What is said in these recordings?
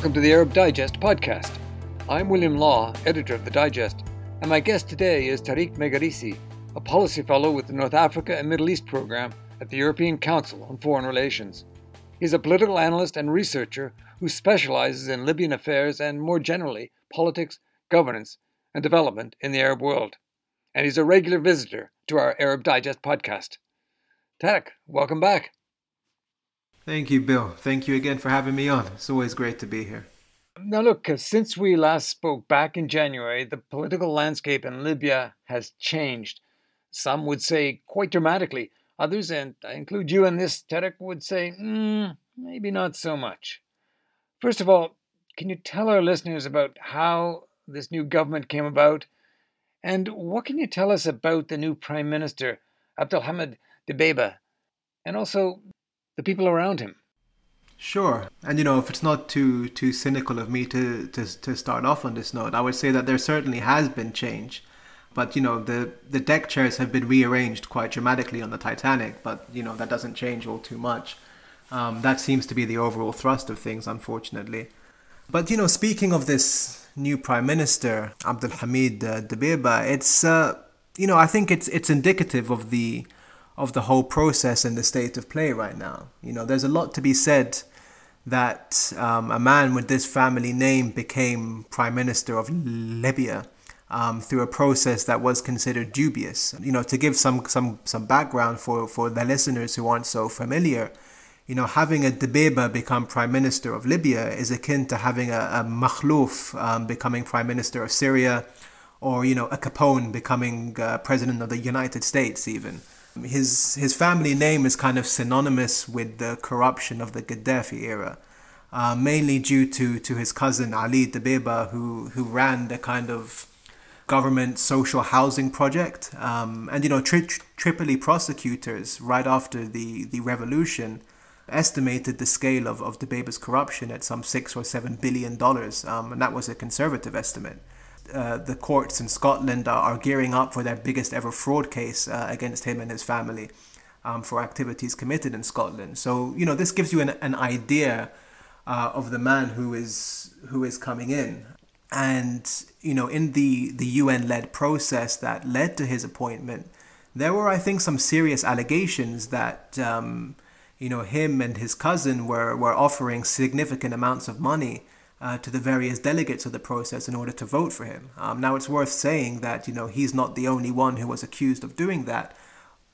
Welcome to the Arab Digest podcast. I'm William Law, editor of the Digest, and my guest today is Tarek Megerisi, a policy fellow with the North Africa and Middle East program at the European Council on Foreign Relations. He's a political analyst and researcher who specializes in Libyan affairs and, more generally, politics, governance, and development in the Arab world. And he's a regular visitor to our Arab Digest podcast. Tariq, welcome back. Thank you, Bill. Thank you again for having me on. It's always great to be here. Now, look, uh, since we last spoke back in January, the political landscape in Libya has changed. Some would say quite dramatically. Others, and I include you in this, Tarek, would say, mm, maybe not so much. First of all, can you tell our listeners about how this new government came about? And what can you tell us about the new Prime Minister, Abdelhamid Dbeibeh, and also the people around him? Sure. And you know, if it's not too too cynical of me to, to to start off on this note, I would say that there certainly has been change. But you know, the the deck chairs have been rearranged quite dramatically on the Titanic, but you know, that doesn't change all too much. Um, that seems to be the overall thrust of things, unfortunately. But you know, speaking of this new prime minister, Abdulhamid uh, Dbeibeh, it's uh, you know, I think it's it's indicative of the of the whole process and the state of play right now. You know, there's a lot to be said that um, a man with this family name became prime minister of Libya um, through a process that was considered dubious. You know, to give some some some background for for the listeners who aren't so familiar. You know, having a Dbeibeh become prime minister of Libya is akin to having a, a Makhlouf um, becoming prime minister of Syria, or you know, a Capone becoming uh, president of the United States, even. His his family name is kind of synonymous with the corruption of the Gaddafi era, uh, mainly due to, to his cousin Ali Dbeibeh, who who ran the kind of government social housing project. Um, and you know, tri- Tripoli prosecutors right after the the revolution estimated the scale of of Dbeibeh's corruption at some six or seven billion dollars, um, and that was a conservative estimate. Uh, the courts in Scotland are, are, gearing up for their biggest ever fraud case uh, against him and his family um, for activities committed in Scotland. So you know this gives you an, an idea uh, of the man who is who is coming in, and you know in the the UN led process that led to his appointment, there were I think some serious allegations that. Um, you know, him and his cousin were, were offering significant amounts of money uh, to the various delegates of the process in order to vote for him. Um, now, it's worth saying that you know he's not the only one who was accused of doing that,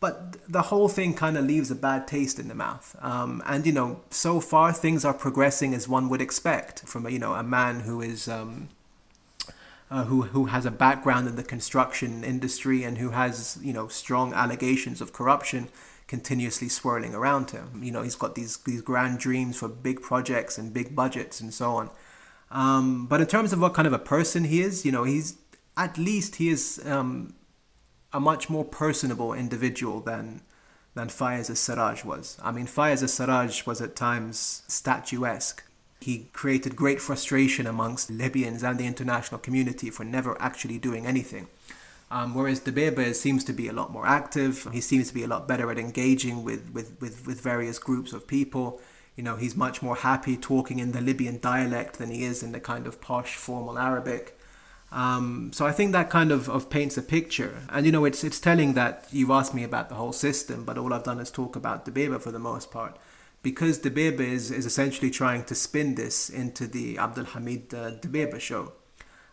but the whole thing kind of leaves a bad taste in the mouth. Um, and you know, so far things are progressing as one would expect from a, you know a man who is. Um, uh, who who has a background in the construction industry and who has you know strong allegations of corruption continuously swirling around him. You know, he's got these these grand dreams for big projects and big budgets and so on. Um, but in terms of what kind of a person he is, you know, he's at least he is um, a much more personable individual than than Fayez Sarraj was. I mean, Fayez Sarraj was at times statuesque. He created great frustration amongst Libyans and the international community for never actually doing anything. Um, whereas Dbeibeh seems to be a lot more active. He seems to be a lot better at engaging with, with, with, with various groups of people. You know, he's much more happy talking in the Libyan dialect than he is in the kind of posh formal Arabic. Um, so I think that kind of, of paints a picture. And you know, it's it's telling that you've asked me about the whole system, but all I've done is talk about Dbeibeh for the most part. Because Dbeibeh is, is essentially trying to spin this into the Abdulhamid uh, Dbeibeh show.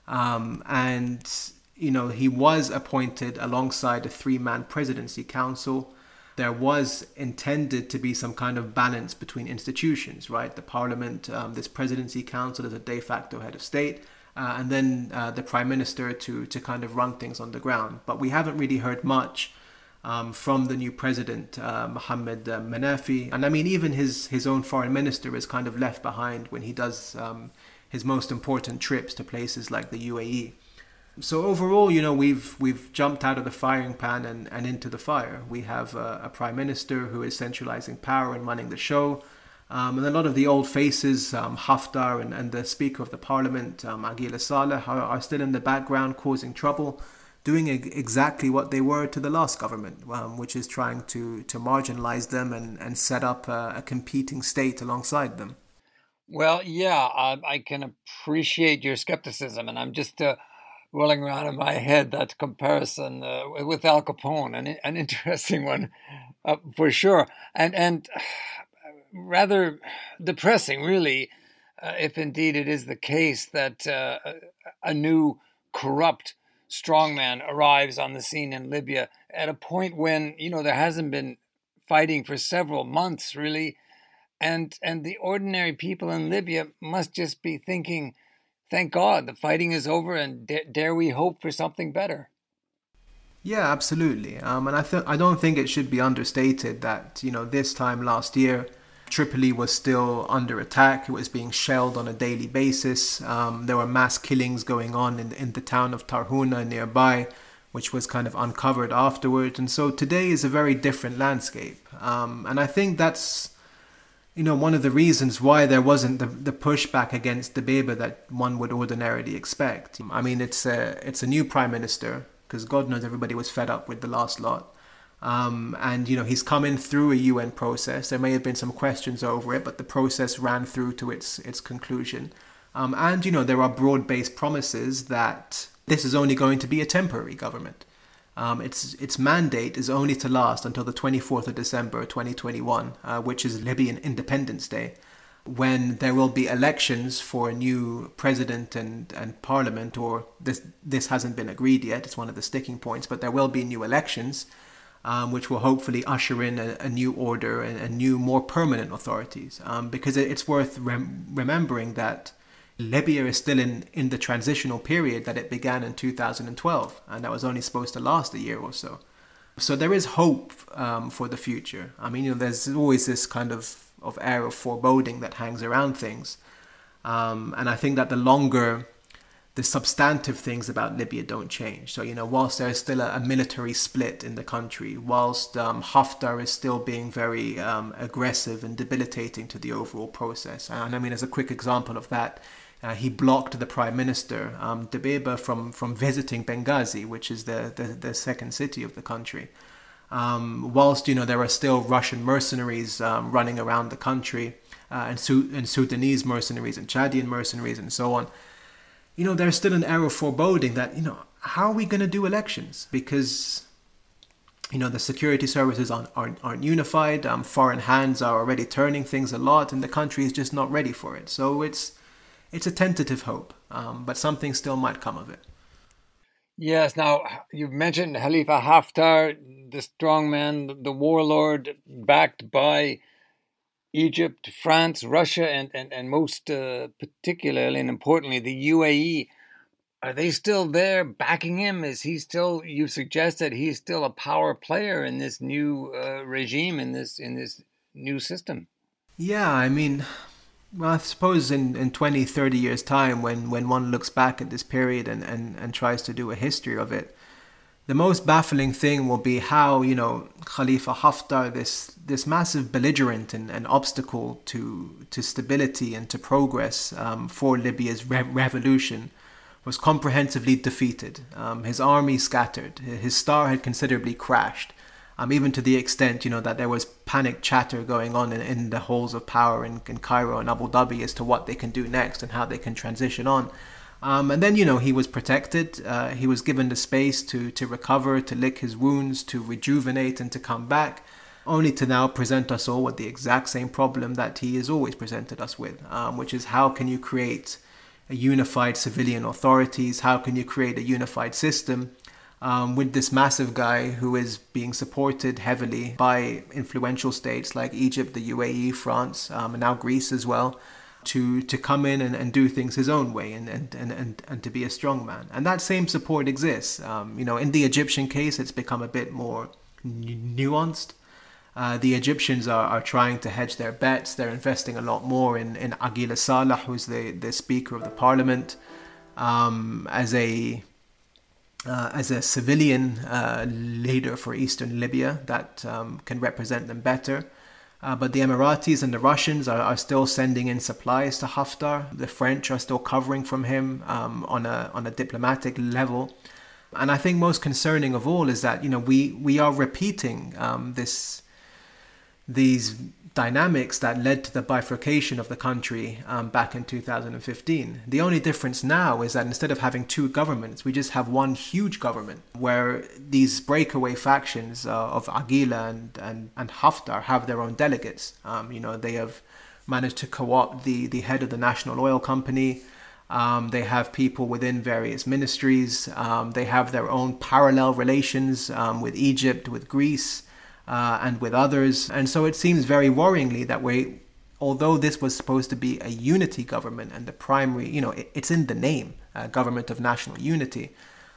Um, and, you know, he was appointed alongside a three man presidency council there was intended to be some kind of balance between institutions, right? The parliament, um, this presidency council as a de facto head of state, uh, and then uh, the prime minister to to kind of run things on the ground. But we haven't really heard much um, from the new president, uh, Mohammed uh, Menfi, and I mean even his his own foreign minister is kind of left behind when he does um, his most important trips to places like the UAE. So overall, you know, we've we've jumped out of the firing pan and, and into the fire. We have a, a prime minister who is centralizing power and running the show. Um, and a lot of the old faces, um, Haftar and, and the Speaker of the Parliament, um, Aguila Saleh, are, are still in the background causing trouble, doing exactly what they were to the last government, um, which is trying to, to marginalize them and, and set up a, a competing state alongside them. Well, yeah, I, I can appreciate your skepticism, and I'm just uh, rolling around in my head that comparison uh, with Al Capone, an, an interesting one uh, for sure, and and rather depressing, really, uh, if indeed it is the case that uh, a new corrupt strongman arrives on the scene in Libya at a point when you know there hasn't been fighting for several months, really. And and the ordinary people in Libya must just be thinking, "Thank God, the fighting is over, and d- dare we hope for something better." Yeah, absolutely. Um, and I th- I don't think it should be understated that you know this time last year, Tripoli was still under attack. It was being shelled on a daily basis. Um, there were mass killings going on in in the town of Tarhuna nearby, which was kind of uncovered afterward. And so today is a very different landscape. Um, and I think that's you know, one of the reasons why there wasn't the, the pushback against Dbeibeh that one would ordinarily expect. I mean, it's a, it's a new prime minister, because God knows everybody was fed up with the last lot. Um, and, you know, he's come in through a UN process. There may have been some questions over it, but the process ran through to its, its conclusion. Um, and, you know, there are broad based promises that this is only going to be a temporary government. Um, its its mandate is only to last until the 24th of December 2021, uh, which is Libyan Independence Day, when there will be elections for a new president and, and parliament. Or this this hasn't been agreed yet. It's one of the sticking points, but there will be new elections, um, which will hopefully usher in a, a new order and, and, new, more permanent authorities. Um, because it, it's worth rem- remembering that Libya is still in, in the transitional period that it began in 2012, and that was only supposed to last a year or so. So there is hope um, for the future. I mean, you know, there's always this kind of, of air of foreboding that hangs around things. Um, and I think that the longer the substantive things about Libya don't change. So, you know, whilst there is still a, a military split in the country, whilst um, Haftar is still being very um, aggressive and debilitating to the overall process. And I mean, as a quick example of that, uh, he blocked the prime minister, um, Dbeibeh, from, from visiting Benghazi, which is the, the, the second city of the country. Um, whilst you know there are still Russian mercenaries um, running around the country, uh, and, Su- and Sudanese mercenaries and Chadian mercenaries and so on, you know there's still an air of foreboding that you know how are we going to do elections because you know the security services aren't, aren't, aren't unified. Um, foreign hands are already turning things a lot, and the country is just not ready for it. So it's it's a tentative hope, um, but something still might come of it. Yes. Now you've mentioned Khalifa Haftar, the strongman, the warlord, backed by Egypt, France, Russia, and and and most uh, particularly and importantly the UAE. Are they still there backing him? Is he still? You suggest that he's still a power player in this new uh, regime in this in this new system. Yeah, I mean, well, I suppose in, in 20, 30 years' time, when, when one looks back at this period and, and, and tries to do a history of it, the most baffling thing will be how, you know, Khalifa Haftar, this, this massive belligerent and, and obstacle to, to stability and to progress um, for Libya's re- revolution, was comprehensively defeated. Um, his army scattered. His star had considerably crashed um, even to the extent you know that there was panic chatter going on in, in the halls of power in, in Cairo and Abu Dhabi as to what they can do next and how they can transition on. Um, and then you know he was protected. Uh, he was given the space to to recover, to lick his wounds, to rejuvenate, and to come back. Only to now present us all with the exact same problem that he has always presented us with, um, which is how can you create a unified civilian authorities? How can you create a unified system um, with this massive guy who is being supported heavily by influential states like Egypt, the UAE, France, um, and now Greece as well, to to come in and, and do things his own way and, and, and, and, and to be a strong man. And that same support exists. Um, you know, in the Egyptian case, it's become a bit more nuanced. Uh, the Egyptians are, are trying to hedge their bets. They're investing a lot more in, in Aguila Saleh, who's the, the Speaker of the Parliament, um, as a uh, as a civilian uh, leader for eastern Libya that um, can represent them better. Uh, but the Emiratis and the Russians are, are, still sending in supplies to Haftar. The French are still covering from him um, on a on a diplomatic level. And I think most concerning of all is that you know we we are repeating um, this these dynamics that led to the bifurcation of the country um, back in 2015. The only difference now is that instead of having two governments, we just have one huge government where these breakaway factions uh, of Aguila and, and, and Haftar have their own delegates. Um, you know, they have managed to co opt the, the head of the National Oil Company. Um, they have people within various ministries. Um, they have their own parallel relations um, with Egypt, with Greece uh, and with others. And so it seems very worryingly that we, although this was supposed to be a unity government and the primary, you know, it, it's in the name, uh, government of national unity,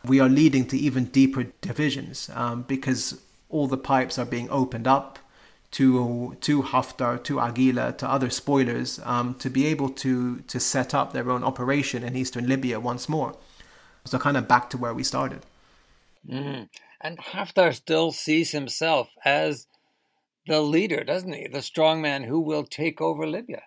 we are leading to even deeper divisions um, because all the pipes are being opened up to to Haftar, to Aguila, to other spoilers um, to be able to to set up their own operation in eastern Libya once more. So kind of back to where we started. Mm. And Haftar still sees himself as the leader, doesn't he? The strong man who will take over Libya.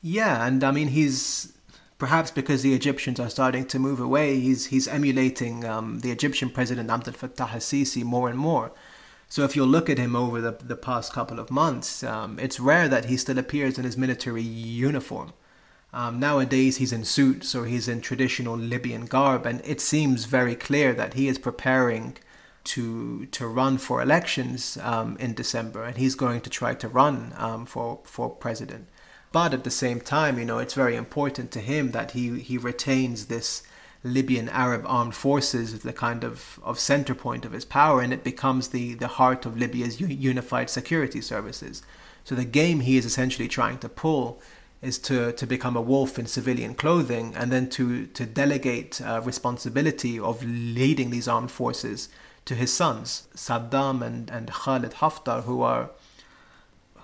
Yeah, and I mean he's perhaps because the Egyptians are starting to move away, he's he's emulating um, the Egyptian president Abdel Fattah al-Sisi more and more. So if you look at him over the the past couple of months, um, it's rare that he still appears in his military uniform. Um, nowadays, he's in suits or he's in traditional Libyan garb, and it seems very clear that he is preparing to to run for elections um, in December, and he's going to try to run um, for for president. But at the same time, you know, it's very important to him that he he retains this Libyan Arab armed forces as the kind of, of center point of his power, and it becomes the the heart of Libya's unified security services. So the game he is essentially trying to pull is to, to become a wolf in civilian clothing and then to, to delegate uh, responsibility of leading these armed forces to his sons, Saddam and, and Khalid Haftar, who are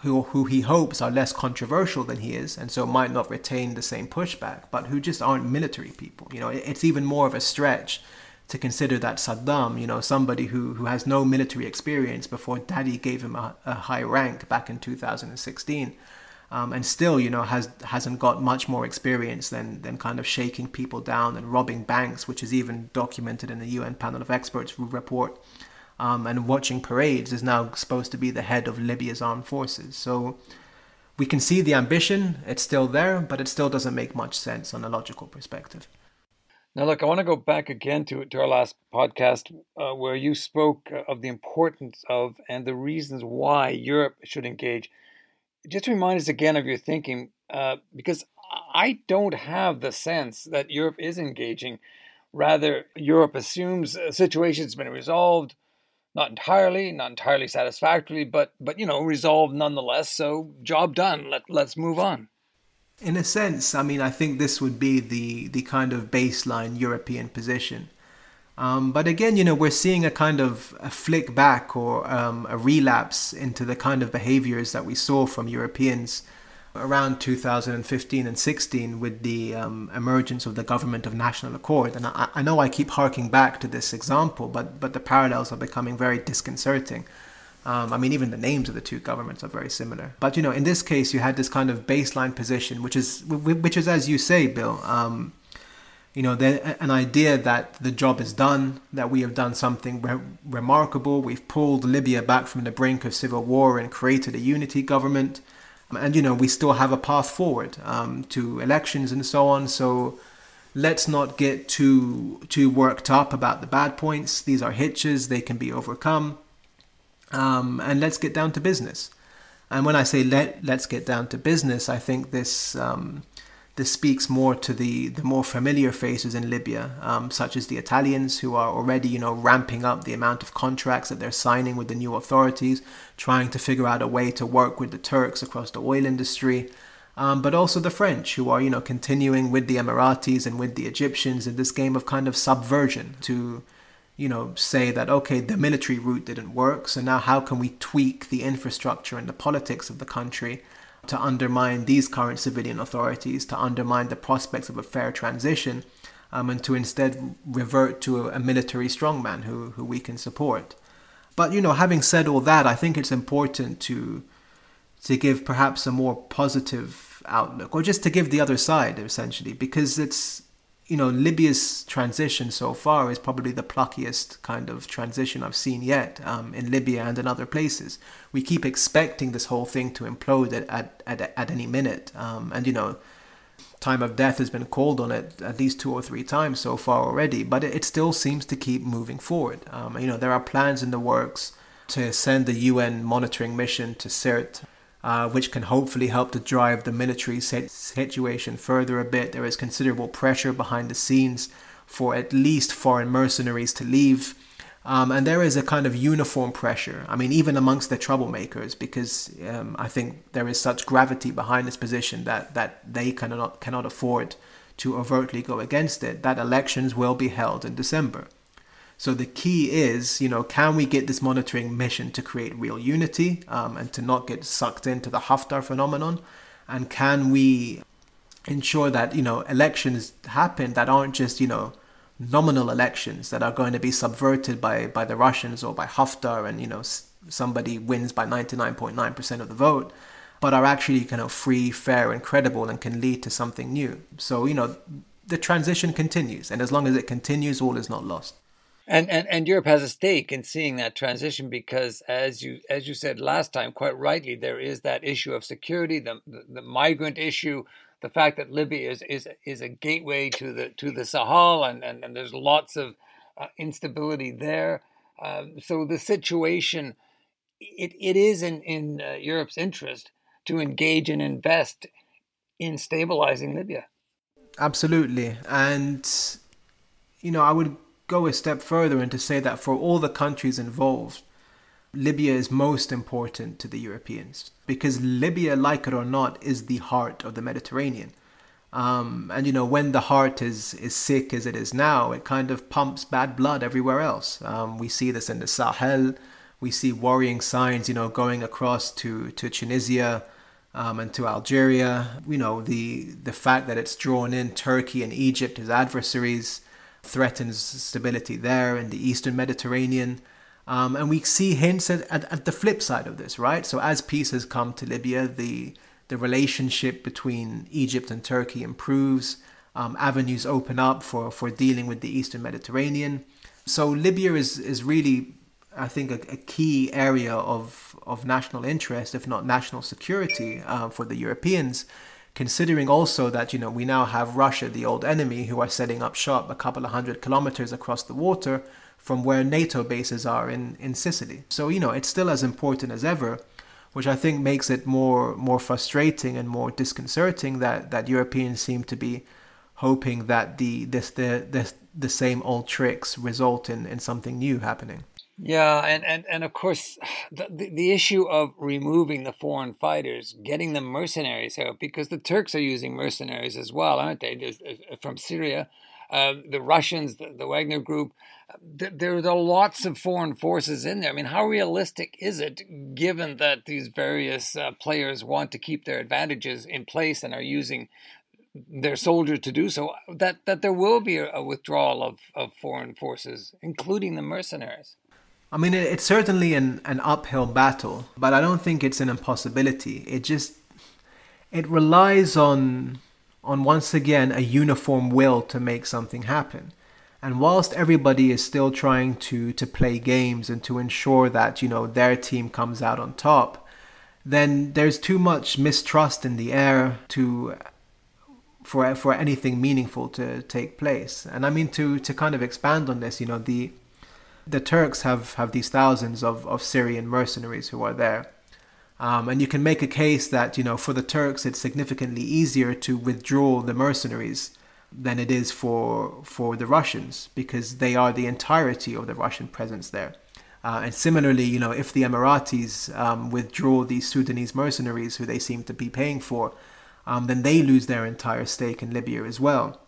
who, who he hopes are less controversial than he is, and so might not retain the same pushback, but who just aren't military people. You know, it's even more of a stretch to consider that Saddam, you know, somebody who, who has no military experience before daddy gave him a, a high rank back in 2016, um, and still, you know, has hasn't got much more experience than than kind of shaking people down and robbing banks, which is even documented in the UN panel of experts report. Um, and watching parades is now supposed to be the head of Libya's armed forces. So we can see the ambition; it's still there, but it still doesn't make much sense on a logical perspective. Now, look, I want to go back again to, to our last podcast uh, where you spoke of the importance of and the reasons why Europe should engage just remind us again of your thinking, uh, because I don't have the sense that Europe is engaging. Rather, Europe assumes a situation's been resolved, not entirely, not entirely satisfactorily, but but you know, resolved nonetheless. So, job done. Let let's move on. In a sense, I mean, I think this would be the the kind of baseline European position. Um, but again, you know, we're seeing a kind of a flick back or um, a relapse into the kind of behaviors that we saw from Europeans around 2015 and 16 with the um, emergence of the government of national accord. And I, I, know I keep harking back to this example, but but the parallels are becoming very disconcerting. Um, I mean, even the names of the two governments are very similar. But you know, in this case, you had this kind of baseline position, which is which is, as you say, Bill um, you know, an idea that the job is done, that we have done something re- remarkable. We've pulled Libya back from the brink of civil war and created a unity government. And, you know, we still have a path forward um, to elections and so on. So let's not get too, too worked up about the bad points. These are hitches, they can be overcome. Um, and let's get down to business. And when I say let, let's get down to business, I think this. Um, this speaks more to the, the more familiar faces in Libya, um, such as the Italians, who are already, you know, ramping up the amount of contracts that they're signing with the new authorities, trying to figure out a way to work with the Turks across the oil industry. Um, but also the French, who are, you know, continuing with the Emiratis and with the Egyptians in this game of kind of subversion to, you know, say that, okay, the military route didn't work, so now how can we tweak the infrastructure and the politics of the country to undermine these current civilian authorities, to undermine the prospects of a fair transition, um, and to instead revert to a, a military strongman who, who we can support. But you know, having said all that, I think it's important to to give perhaps a more positive outlook, or just to give the other side essentially, because it's you know, Libya's transition so far is probably the pluckiest kind of transition I've seen yet um, in Libya and in other places. We keep expecting this whole thing to implode at, at, at, any minute. Um, and, you know, time of death has been called on it at least two or three times so far already, but it, it still seems to keep moving forward. Um, you know, there are plans in the works to send the UN monitoring mission to Sirte uh, which can hopefully help to drive the military situation further a bit. There is considerable pressure behind the scenes for at least foreign mercenaries to leave. Um, and there is a kind of uniform pressure. I mean, even amongst the troublemakers, because um, I think there is such gravity behind this position that, that they cannot cannot afford to overtly go against it. That elections will be held in December. So the key is, you know, can we get this monitoring mission to create real unity um, and to not get sucked into the Haftar phenomenon? And can we ensure that, you know, elections happen that aren't just, you know, nominal elections that are going to be subverted by, by the Russians or by Haftar and, you know, somebody wins by 99.9% of the vote, but are actually kind of free, fair, and credible and can lead to something new. So, you know, the transition continues. And as long as it continues, all is not lost. And, and and Europe has a stake in seeing that transition because, as you as you said last time, quite rightly, there is that issue of security, the the, the migrant issue, the fact that Libya is is is a gateway to the to the Sahel, and and, and there's lots of uh, instability there. Um, so the situation, it, it is in in uh, Europe's interest to engage and invest in stabilizing Libya. Absolutely, and you know I would go a step further and to say that for all the countries involved, Libya is most important to the Europeans because Libya, like it or not, is the heart of the Mediterranean. Um, and you know, when the heart is is sick as it is now, it kind of pumps bad blood everywhere else. Um, we see this in the Sahel. We see worrying signs, you know, going across to to Tunisia um, and to Algeria. You know, the the fact that it's drawn in Turkey and Egypt as adversaries threatens stability there in the eastern Mediterranean. Um, and we see hints at, at, at, the flip side of this, right? So as peace has come to Libya, the the relationship between Egypt and Turkey improves. Um, avenues open up for, for dealing with the eastern Mediterranean. So Libya is is really, I think, a, a key area of of national interest, if not national security, uh, for the Europeans considering also that you know we now have Russia, the old enemy, who are setting up shop a couple of hundred kilometers across the water from where NATO bases are in, in Sicily. So you know it's still as important as ever, which I think makes it more more frustrating and more disconcerting that that Europeans seem to be hoping that the this the the, the same old tricks result in, in something new happening. Yeah, and, and, and of course, the, the, issue of removing the foreign fighters, getting the mercenaries out, because the Turks are using mercenaries as well, aren't they? There's, uh, from Syria, uh, the Russians, the, the Wagner Group. There, there are lots of foreign forces in there. I mean, how realistic is it, given that these various uh, players want to keep their advantages in place and are using their soldiers to do so, that, that there will be a, a withdrawal of, of foreign forces, including the mercenaries? I mean, it's certainly an, an uphill battle, but I don't think it's an impossibility. It just it relies on on once again a uniform will to make something happen. And whilst everybody is still trying to to play games and to ensure that you know their team comes out on top, then there's too much mistrust in the air to for for anything meaningful to take place. And I mean to to kind of expand on this, you know, the the Turks have, have these thousands of, of Syrian mercenaries who are there. Um, and you can make a case that, you know, for the Turks, it's significantly easier to withdraw the mercenaries than it is for, for the Russians because they are the entirety of the Russian presence there. Uh, and similarly, you know, if the Emiratis um, withdraw these Sudanese mercenaries who they seem to be paying for, um, then they lose their entire stake in Libya as well.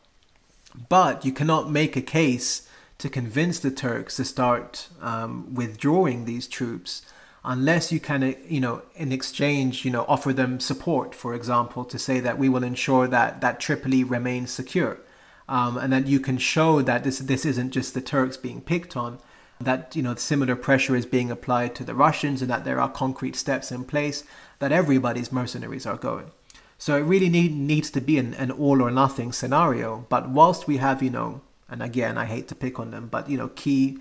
But you cannot make a case to convince the Turks to start um, withdrawing these troops unless you can, you know, in exchange, you know, offer them support, for example, to say that we will ensure that that Tripoli remains secure, um, and that you can show that this this isn't just the Turks being picked on, that you know similar pressure is being applied to the Russians, and that there are concrete steps in place that everybody's mercenaries are going. So it really need, needs to be an, an all or nothing scenario. But whilst we have, you know, and again, I hate to pick on them, but, you know, key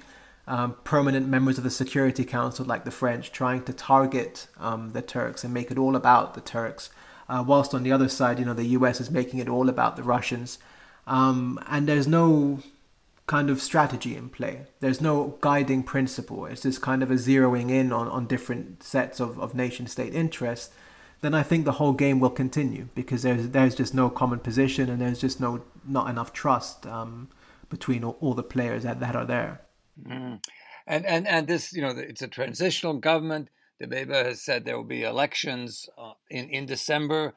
um, permanent members of the Security Council, like the French, trying to target um, the Turks and make it all about the Turks, uh, whilst on the other side, you know, the US is making it all about the Russians. Um, and there's no kind of strategy in play. There's no guiding principle. It's just kind of a zeroing in on, on different sets of, of nation state interests then I think the whole game will continue because there's there's just no common position and there's just no not enough trust um, between all, all, the players that, that are there. Mm. And and and this you know it's a transitional government. Dbeibeh has said there will be elections uh, in in December.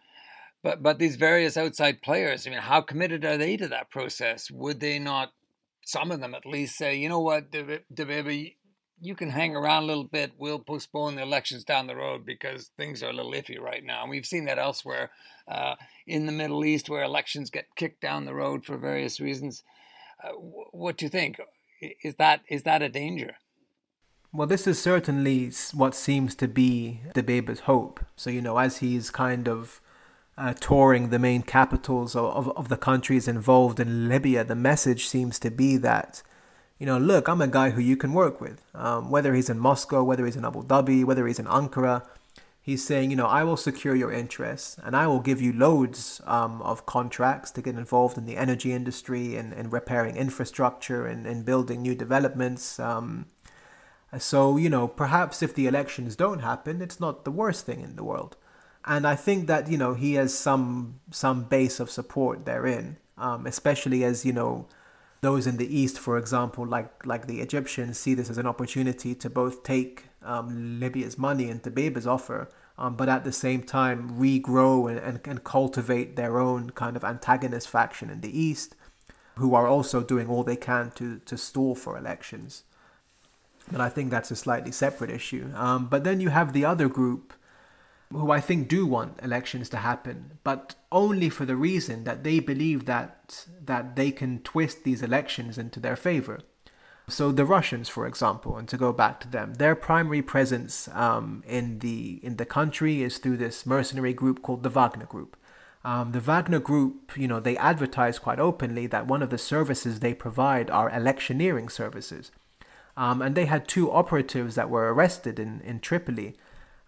But but these various outside players, I mean, how committed are they to that process? Would they not, some of them at least, say, you know what, Dbeibeh, you can hang around a little bit. We'll postpone the elections down the road because things are a little iffy right now. And we've seen that elsewhere uh, in the Middle East where elections get kicked down the road for various reasons. Uh, what do you think? Is that is that a danger? Well, this is certainly what seems to be the Dbeibeh's hope. So, you know, as he's kind of uh, touring the main capitals of, of, of the countries involved in Libya, the message seems to be that you know, look, I'm a guy who you can work with. Um, whether he's in Moscow, whether he's in Abu Dhabi, whether he's in Ankara, he's saying, you know, I will secure your interests and I will give you loads um, of contracts to get involved in the energy industry and, and repairing infrastructure and, and building new developments. Um, so, you know, perhaps if the elections don't happen, it's not the worst thing in the world. And I think that, you know, he has some some base of support therein, um, especially as, you know, those in the east, for example, like like the Egyptians, see this as an opportunity to both take um, Libya's money and Dbeibeh's offer, um, but at the same time regrow and, and, and cultivate their own kind of antagonist faction in the east, who are also doing all they can to to stall for elections. But I think that's a slightly separate issue. Um, but then you have the other group who I think do want elections to happen, but only for the reason that they believe that that they can twist these elections into their favor. So the Russians, for example, and to go back to them, their primary presence um, in the in the country is through this mercenary group called the Wagner Group. Um, the Wagner Group, you know, they advertise quite openly that one of the services they provide are electioneering services. Um, and they had two operatives that were arrested in, in Tripoli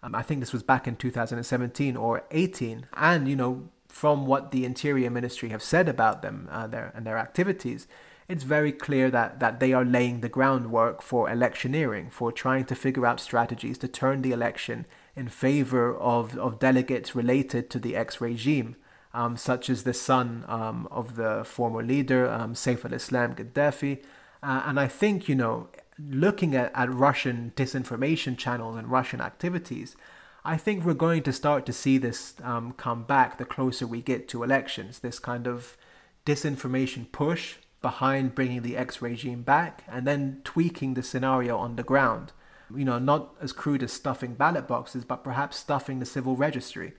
um, I think this was back in 2017 or 18. And, you know, from what the Interior Ministry have said about them uh, their, and their activities, it's very clear that, that they are laying the groundwork for electioneering, for trying to figure out strategies to turn the election in favor of, of delegates related to the ex regime, um, such as the son um, of the former leader, um, Saif al Islam Gaddafi. Uh, and I think, you know, looking at, at Russian disinformation channels and Russian activities, I think we're going to start to see this um, come back the closer we get to elections. This kind of disinformation push behind bringing the ex regime back and then tweaking the scenario on the ground. You know, not as crude as stuffing ballot boxes, but perhaps stuffing the civil registry.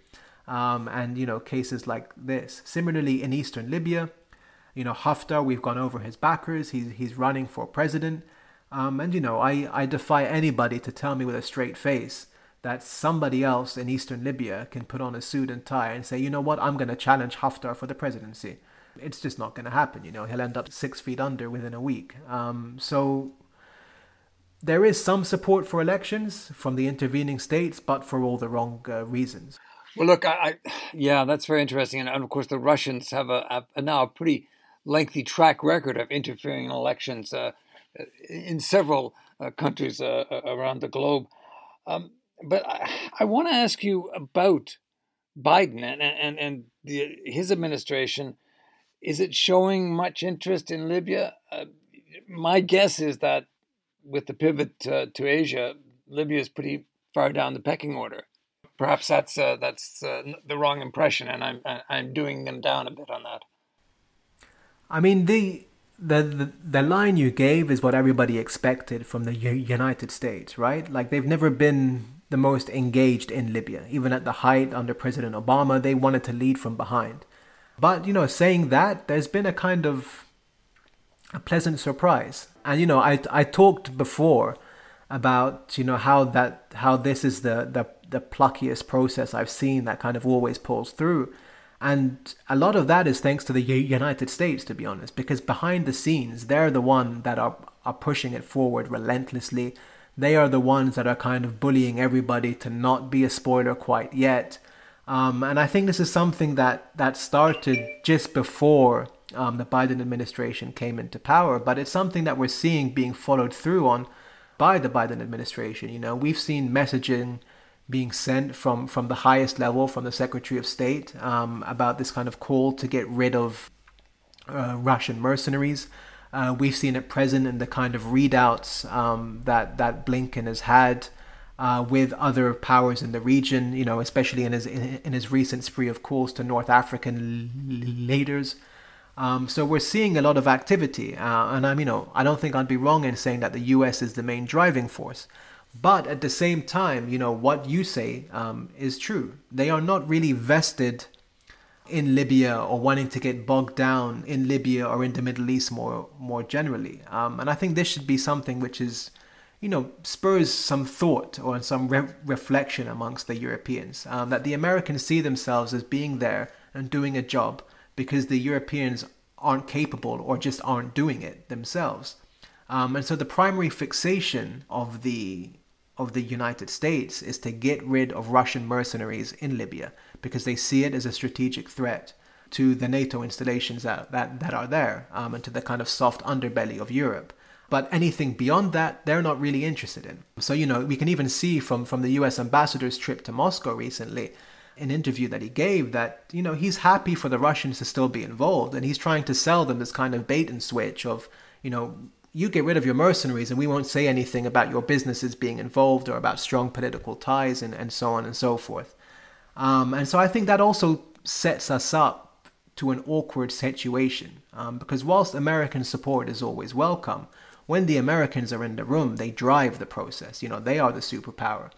Um, and, you know, cases like this. Similarly, in eastern Libya, you know, Haftar, we've gone over his backers. He's, he's running for president. Um, and you know, I, I defy anybody to tell me with a straight face that somebody else in eastern Libya can put on a suit and tie and say, you know what, I'm going to challenge Haftar for the presidency. It's just not going to happen. You know, he'll end up six feet under within a week. Um, so there is some support for elections from the intervening states, but for all the wrong uh, reasons. Well, look, I, I, yeah, that's very interesting, and, of course, the Russians have a, a, now a pretty lengthy track record of interfering in elections. Uh, in several uh, countries uh, around the globe. Um, but I, I want to ask you about Biden and and and the, his administration. Is it showing much interest in Libya? Uh, my guess is that with the pivot to, Asia, Libya is pretty far down the pecking order. Perhaps that's uh, that's uh, the wrong impression, and I'm I'm doing them down a bit on that. I mean, the the, the the line you gave is what everybody expected from the United States, right? Like they've never been the most engaged in Libya. Even at the height under President Obama, they wanted to lead from behind. But you know, saying that, there's been a kind of a pleasant surprise. And you know, I I talked before about you know how that how this is the the the pluckiest process I've seen that kind of always pulls through. And a lot of that is thanks to the United States, to be honest, because behind the scenes, they're the one that are, are pushing it forward relentlessly. They are the ones that are kind of bullying everybody to not be a spoiler quite yet. Um, and I think this is something that, that started just before um, the Biden administration came into power, but it's something that we're seeing being followed through on by the Biden administration. You know, we've seen messaging being sent from, from the highest level, from the Secretary of State, um, about this kind of call to get rid of uh, Russian mercenaries. Uh, we've seen it present in the kind of readouts um, that that Blinken has had uh, with other powers in the region. You know, especially in his in, his recent spree of calls to North African leaders. Um, so we're seeing a lot of activity, uh, and I'm you know I don't think I'd be wrong in saying that the U.S. is the main driving force. But at the same time, you know, what you say um, is true. They are not really vested in Libya or wanting to get bogged down in Libya or in the Middle East more more generally. Um, and I think this should be something which is, you know, spurs some thought or some re- reflection amongst the Europeans um, that the Americans see themselves as being there and doing a job because the Europeans aren't capable or just aren't doing it themselves. Um, and so the primary fixation of the of the United States is to get rid of Russian mercenaries in Libya because they see it as a strategic threat to the NATO installations that, that, that are there um, and to the kind of soft underbelly of Europe. But anything beyond that, they're not really interested in. So, you know, we can even see from, from the US ambassador's trip to Moscow recently, an interview that he gave, that, you know, he's happy for the Russians to still be involved. And he's trying to sell them this kind of bait and switch of, you know, you get rid of your mercenaries and we won't say anything about your businesses being involved or about strong political ties and, and so on and so forth. Um, and so I think that also sets us up to an awkward situation um, because whilst American support is always welcome, when the Americans are in the room, they drive the process. You know, they are the superpower.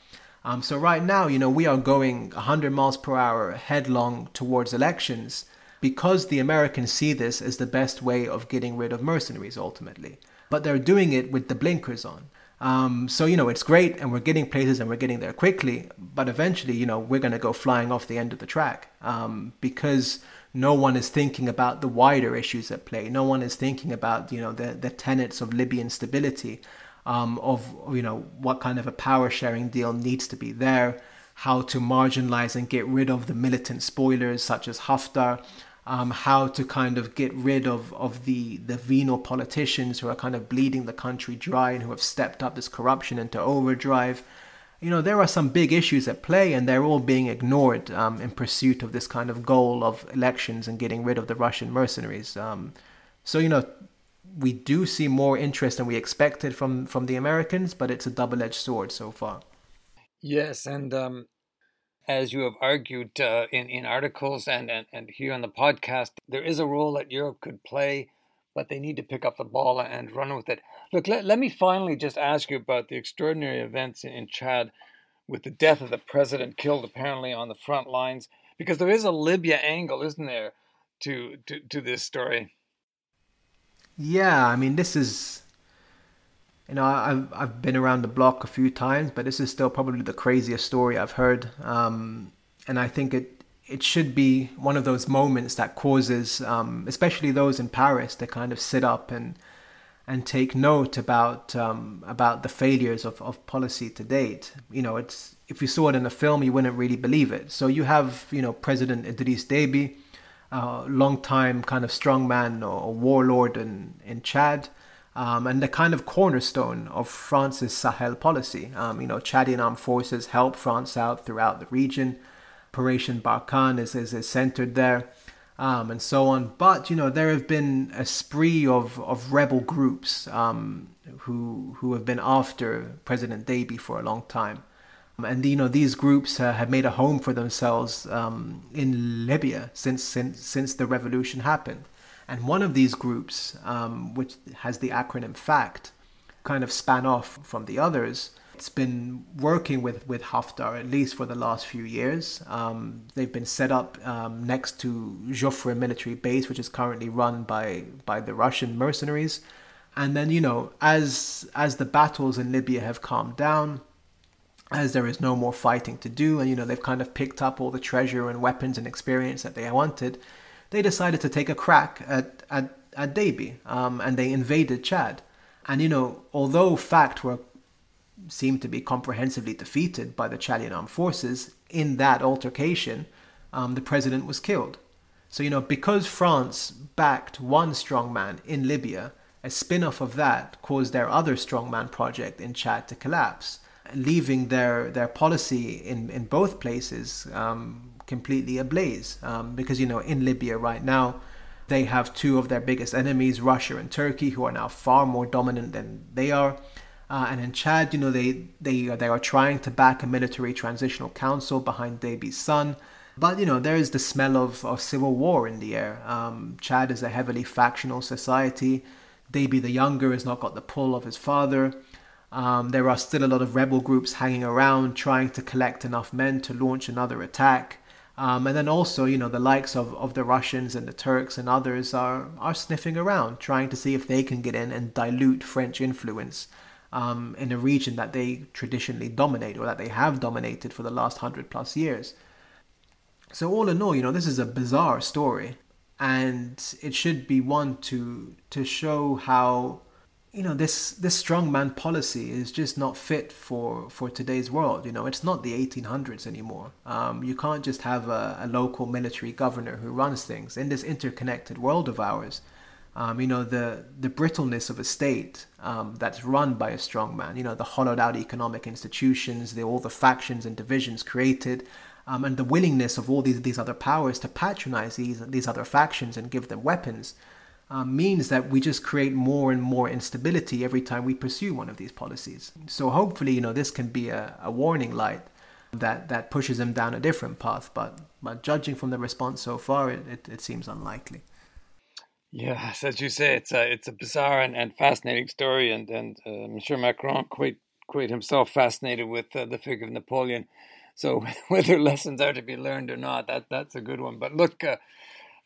Um, so right now, you know, we are going 100 miles per hour headlong towards elections because the Americans see this as the best way of getting rid of mercenaries ultimately but they're doing it with the blinkers on. Um, so you know it's great, and we're getting places, and we're getting there quickly. But eventually, you know, we're going to go flying off the end of the track um, because no one is thinking about the wider issues at play. No one is thinking about you know the the tenets of Libyan stability, um, of you know what kind of a power sharing deal needs to be there, how to marginalize and get rid of the militant spoilers such as Haftar um, how to kind of get rid of, of the, the venal politicians who are kind of bleeding the country dry and who have stepped up this corruption into overdrive. You know, there are some big issues at play, and they're all being ignored um, in pursuit of this kind of goal of elections and getting rid of the Russian mercenaries. Um, so, you know, we do see more interest than we expected from, from the Americans, but it's a double edged sword so far. Yes, and um, as you have argued uh, in, in articles and, and, and here on the podcast, there is a role that Europe could play, but they need to pick up the ball and run with it. Look, let, let me finally just ask you about the extraordinary events in, in Chad with the death of the president killed apparently on the front lines, because there is a Libya angle, isn't there, to, to, to this story? Yeah, I mean, this is you know, I've I've been around the block a few times, but this is still probably the craziest story I've heard. Um, and I think it it should be one of those moments that causes, um, especially those in Paris, to kind of sit up and and take note about um, about the failures of, of policy to date. You know, it's if you saw it in a film, you wouldn't really believe it. So you have you know President Idris Deby, a long time kind of strongman or warlord in in Chad um, and the kind of cornerstone of France's Sahel policy. Um, you know, Chadian armed forces help France out throughout the region. Operation Barkhane is, is, is centered there, um, and so on. But you know, there have been a spree of, of rebel groups um, who who have been after President Deby for a long time. Um, and you know these groups uh, have made a home for themselves um, in Libya since since since the revolution happened. And one of these groups, um, which has the acronym FACT, kind of span off from the others. It's been working with, with Haftar at least for the last few years. Um, they've been set up um, next to Joufra military base, which is currently run by, by the Russian mercenaries. And then, you know, as as the battles in Libya have calmed down, as there is no more fighting to do, and you know they've kind of picked up all the treasure and weapons and experience that they wanted, they decided to take a crack at at, at Deby, um, and they invaded Chad. And you know, although FACT were seemed to be comprehensively defeated by the Chadian armed forces in that altercation, um, the president was killed. So you know, because France backed one strongman in Libya, a spin-off of that caused their other strongman project in Chad to collapse leaving their their policy in in both places um, completely ablaze. Um, because you know, in Libya right now, they have two of their biggest enemies, Russia and Turkey, who are now far more dominant than they are. Uh, and in Chad, you know, they they they are trying to back a military transitional council behind Deby's son. But you know, there is the smell of, of civil war in the air. Um, Chad is a heavily factional society. Deby the younger has not got the pull of his father. Um, there are still a lot of rebel groups hanging around trying to collect enough men to launch another attack. Um, and then also, you know, the likes of, of the Russians and the Turks and others are, are sniffing around, trying to see if they can get in and dilute French influence um, in a region that they traditionally dominate or that they have dominated for the last hundred plus years. So, all in all, you know, this is a bizarre story, and it should be one to to show how you know this this strongman policy is just not fit for for today's world. You know it's not the 1800s anymore. Um, you can't just have a, a, local military governor who runs things in this interconnected world of ours um, you know the the brittleness of a state um, that's run by a strongman you know the hollowed out economic institutions the all the factions and divisions created um, and the willingness of all these these other powers to patronize these these other factions and give them weapons um, means that we just create more and more instability every time we pursue one of these policies. So hopefully, you know, this can be a, a warning light that, that pushes them down a different path. But, but judging from the response so far, it, it, it seems unlikely. Yes, as you say, it's a it's a bizarre and, and fascinating story, and and uh, I'm Macron quite quite himself fascinated with uh, the figure of Napoleon. So whether lessons are to be learned or not, that that's a good one. But look, uh,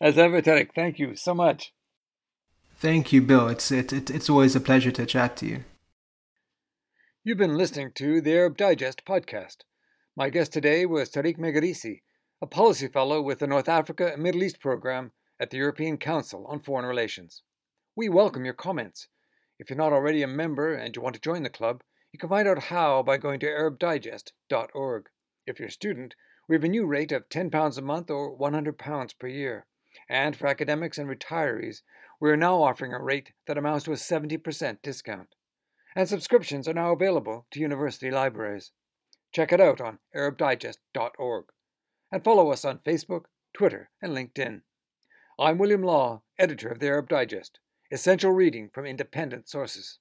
as ever, Tarek, thank you so much. Thank you, Bill. It's, it, it, it's always a pleasure to chat to you. You've been listening to the Arab Digest podcast. My guest today was Tarek Megerisi, a policy fellow with the North Africa and Middle East program at the European Council on Foreign Relations. We welcome your comments. If you're not already a member and you want to join the club, you can find out how by going to arabdigest.org. If you're a student, we have a new rate of £10 a month or £100 per year. And for academics and retirees, we are now offering a rate that amounts to a 70% discount. And subscriptions are now available to university libraries. Check it out on ArabDigest.org. And follow us on Facebook, Twitter, and LinkedIn. I'm William Law, editor of the Arab Digest, essential reading from independent sources.